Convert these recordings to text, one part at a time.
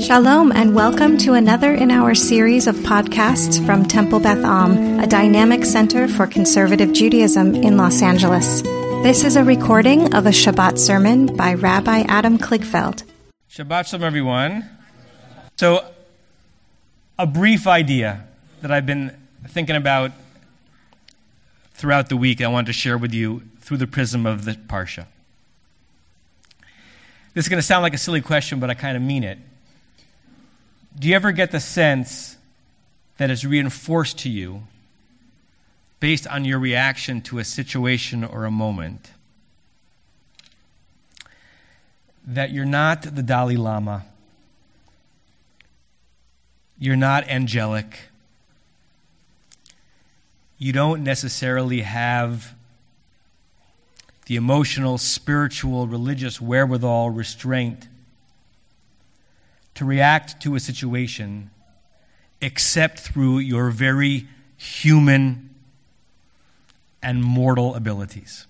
Shalom, and welcome to another in our series of podcasts from Temple Beth Am, a dynamic center for conservative Judaism in Los Angeles. This is a recording of a Shabbat sermon by Rabbi Adam Kligfeld. Shabbat Shalom, everyone. So, a brief idea that I've been thinking about throughout the week, I wanted to share with you through the prism of the Parsha. This is going to sound like a silly question, but I kind of mean it. Do you ever get the sense that it's reinforced to you based on your reaction to a situation or a moment? That you're not the Dalai Lama, you're not angelic, you don't necessarily have the emotional, spiritual, religious wherewithal, restraint to react to a situation except through your very human and mortal abilities.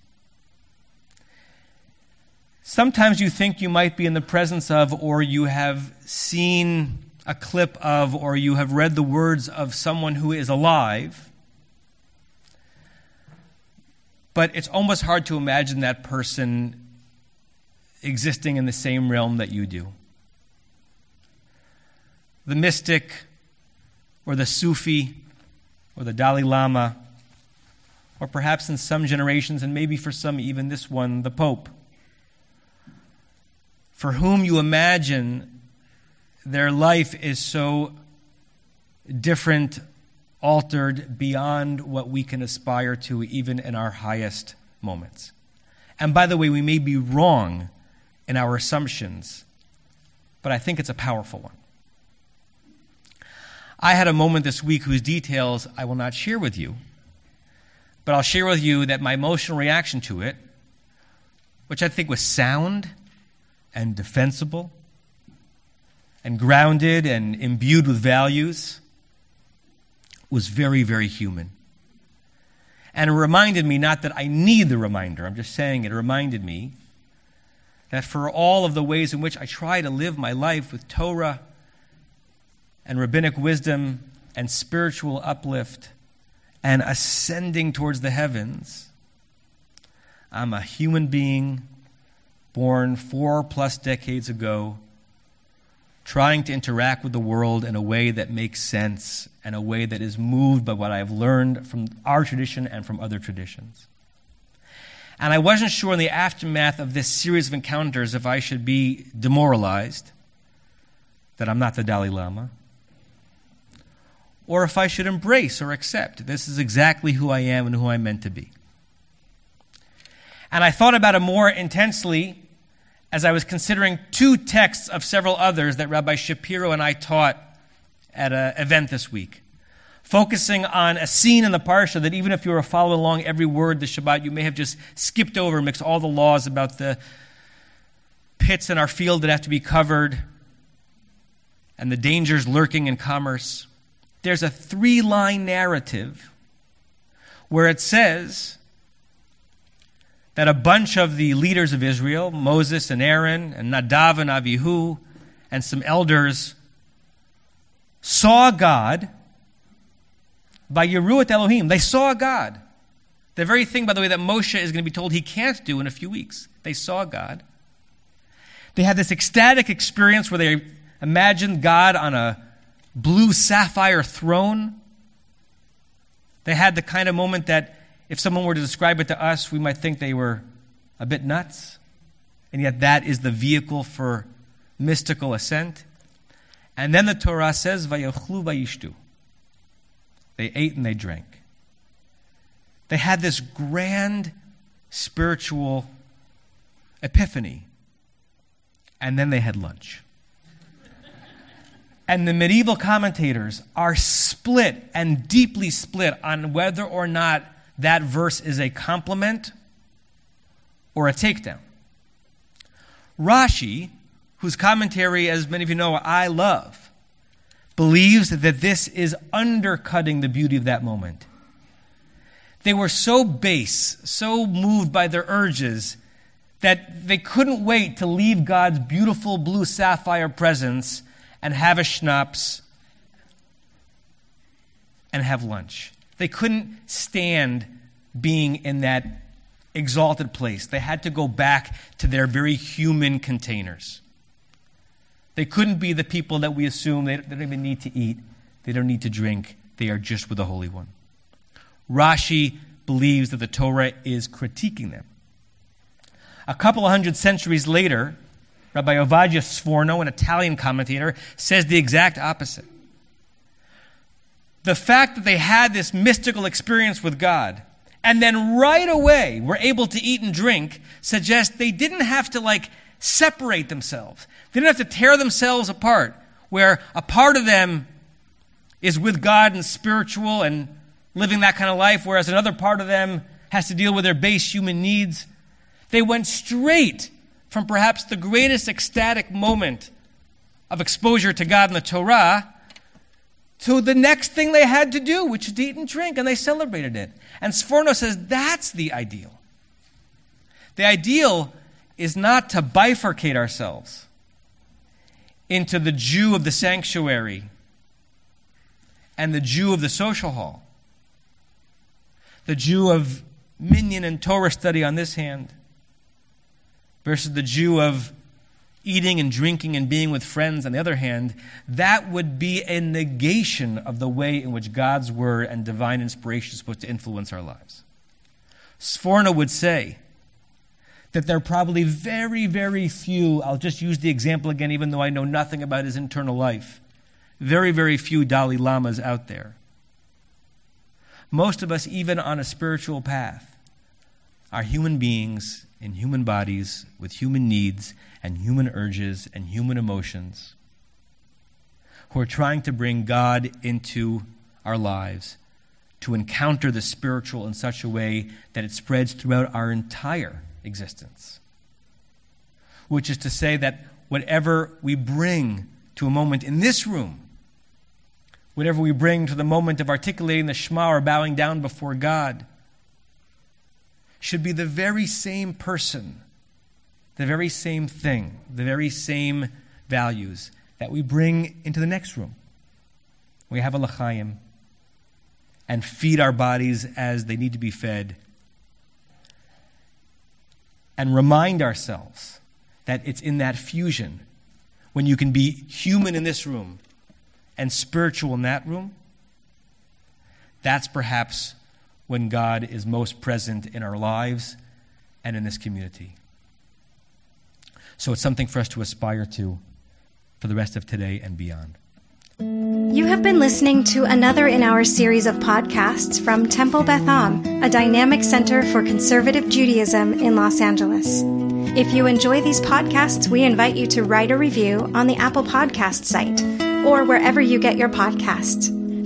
Sometimes you think you might be in the presence of, or you have seen a clip of, or you have read the words of someone who is alive but it's almost hard to imagine that person existing in the same realm that you do. The mystic, or the Sufi, or the Dalai Lama, or perhaps in some generations, and maybe for some even this one, the Pope, for whom you imagine their life is so different altered beyond what we can aspire to, even in our highest moments. And by the way, we may be wrong in our assumptions, but I think it's a powerful one. I had a moment this week whose details I will not share with you, but I'll share with you that my emotional reaction to it, which I think was sound and defensible and grounded and imbued with values, was very, very human. And it reminded me, not that I need the reminder, I'm just saying it, reminded me that for all of the ways in which I try to live my life with Torah and rabbinic wisdom and spiritual uplift and ascending towards the heavens, I'm a human being born four plus decades ago trying to interact with the world in a way that makes sense and a way that is moved by what I've learned from our tradition and from other traditions. And I wasn't sure in the aftermath of this series of encounters if I should be demoralized that I'm not the Dalai Lama, or if I should embrace or accept this is exactly who I am and who I'm meant to be. And I thought about it more intensely as I was considering two texts of several others that Rabbi Shapiro and I taught at an event this week, focusing on a scene in the Parsha that even if you were following along every word the Shabbat, you may have just skipped over, mixed all the laws about the pits in our field that have to be covered and the dangers lurking in commerce. There's a three line narrative where it says, that a bunch of the leaders of Israel, Moses and Aaron and Nadav and Avihu, and some elders, saw God by Yeruat Elohim. They saw God. The very thing, by the way, that Moshe is going to be told he can't do in a few weeks. They saw God. They had this ecstatic experience where they imagined God on a blue sapphire throne. They had the kind of moment that if someone were to describe it to us, we might think they were a bit nuts. And yet, that is the vehicle for mystical ascent. And then the Torah says, Vayochlu vayishtu. They ate and they drank. They had this grand spiritual epiphany. And then they had lunch. And the medieval commentators are split and deeply split on whether or not that verse is a compliment or a takedown. Rashi, whose commentary, as many of you know, I love, believes that this is undercutting the beauty of that moment. They were so base, so moved by their urges, that they couldn't wait to leave God's beautiful blue sapphire presence and have a schnapps and have lunch. They couldn't stand being in that exalted place. They had to go back to their very human containers. They couldn't be the people that we assume they, don't even need to eat, they don't need to drink, they are just with the Holy One. Rashi believes that the Torah is critiquing them. A couple of hundred centuries later, Rabbi Ovadia Sforno, an Italian commentator, says the exact opposite. The fact that they had this mystical experience with God and then right away were able to eat and drink suggests they didn't have to like separate themselves. They didn't have to tear themselves apart, where a part of them is with God and spiritual and living that kind of life, whereas another part of them has to deal with their base human needs. They went straight from perhaps the greatest ecstatic moment of exposure to God in the Torah to the next thing they had to do, which is to eat and drink, and they celebrated it. And Sforno says that's the ideal. The ideal is not to bifurcate ourselves into the Jew of the sanctuary and the Jew of the social hall, the Jew of minyan and Torah study on this hand, versus the Jew of eating and drinking and being with friends on the other hand, that would be a negation of the way in which God's word and divine inspiration is supposed to influence our lives. Sforno would say that there are probably very, very few, I'll just use the example again, even though I know nothing about his internal life, very, very few Dalai Lamas out there. Most of us, even on a spiritual path, are human beings in human bodies with human needs and human urges and human emotions who are trying to bring God into our lives to encounter the spiritual in such a way that it spreads throughout our entire existence. Which is to say that whatever we bring to a moment in this room, whatever we bring to the moment of articulating the Shema or bowing down before God, should be the very same person, the very same thing, the very same values that we bring into the next room. We have a l'chaim and feed our bodies as they need to be fed and remind ourselves that it's in that fusion when you can be human in this room and spiritual in that room. That's perhaps when God is most present in our lives and in this community. So it's something for us to aspire to for the rest of today and beyond. You have been listening to another in our series of podcasts from Temple Beth Am, a dynamic center for conservative Judaism in Los Angeles. If you enjoy these podcasts, we invite you to write a review on the Apple Podcast site or wherever you get your podcasts.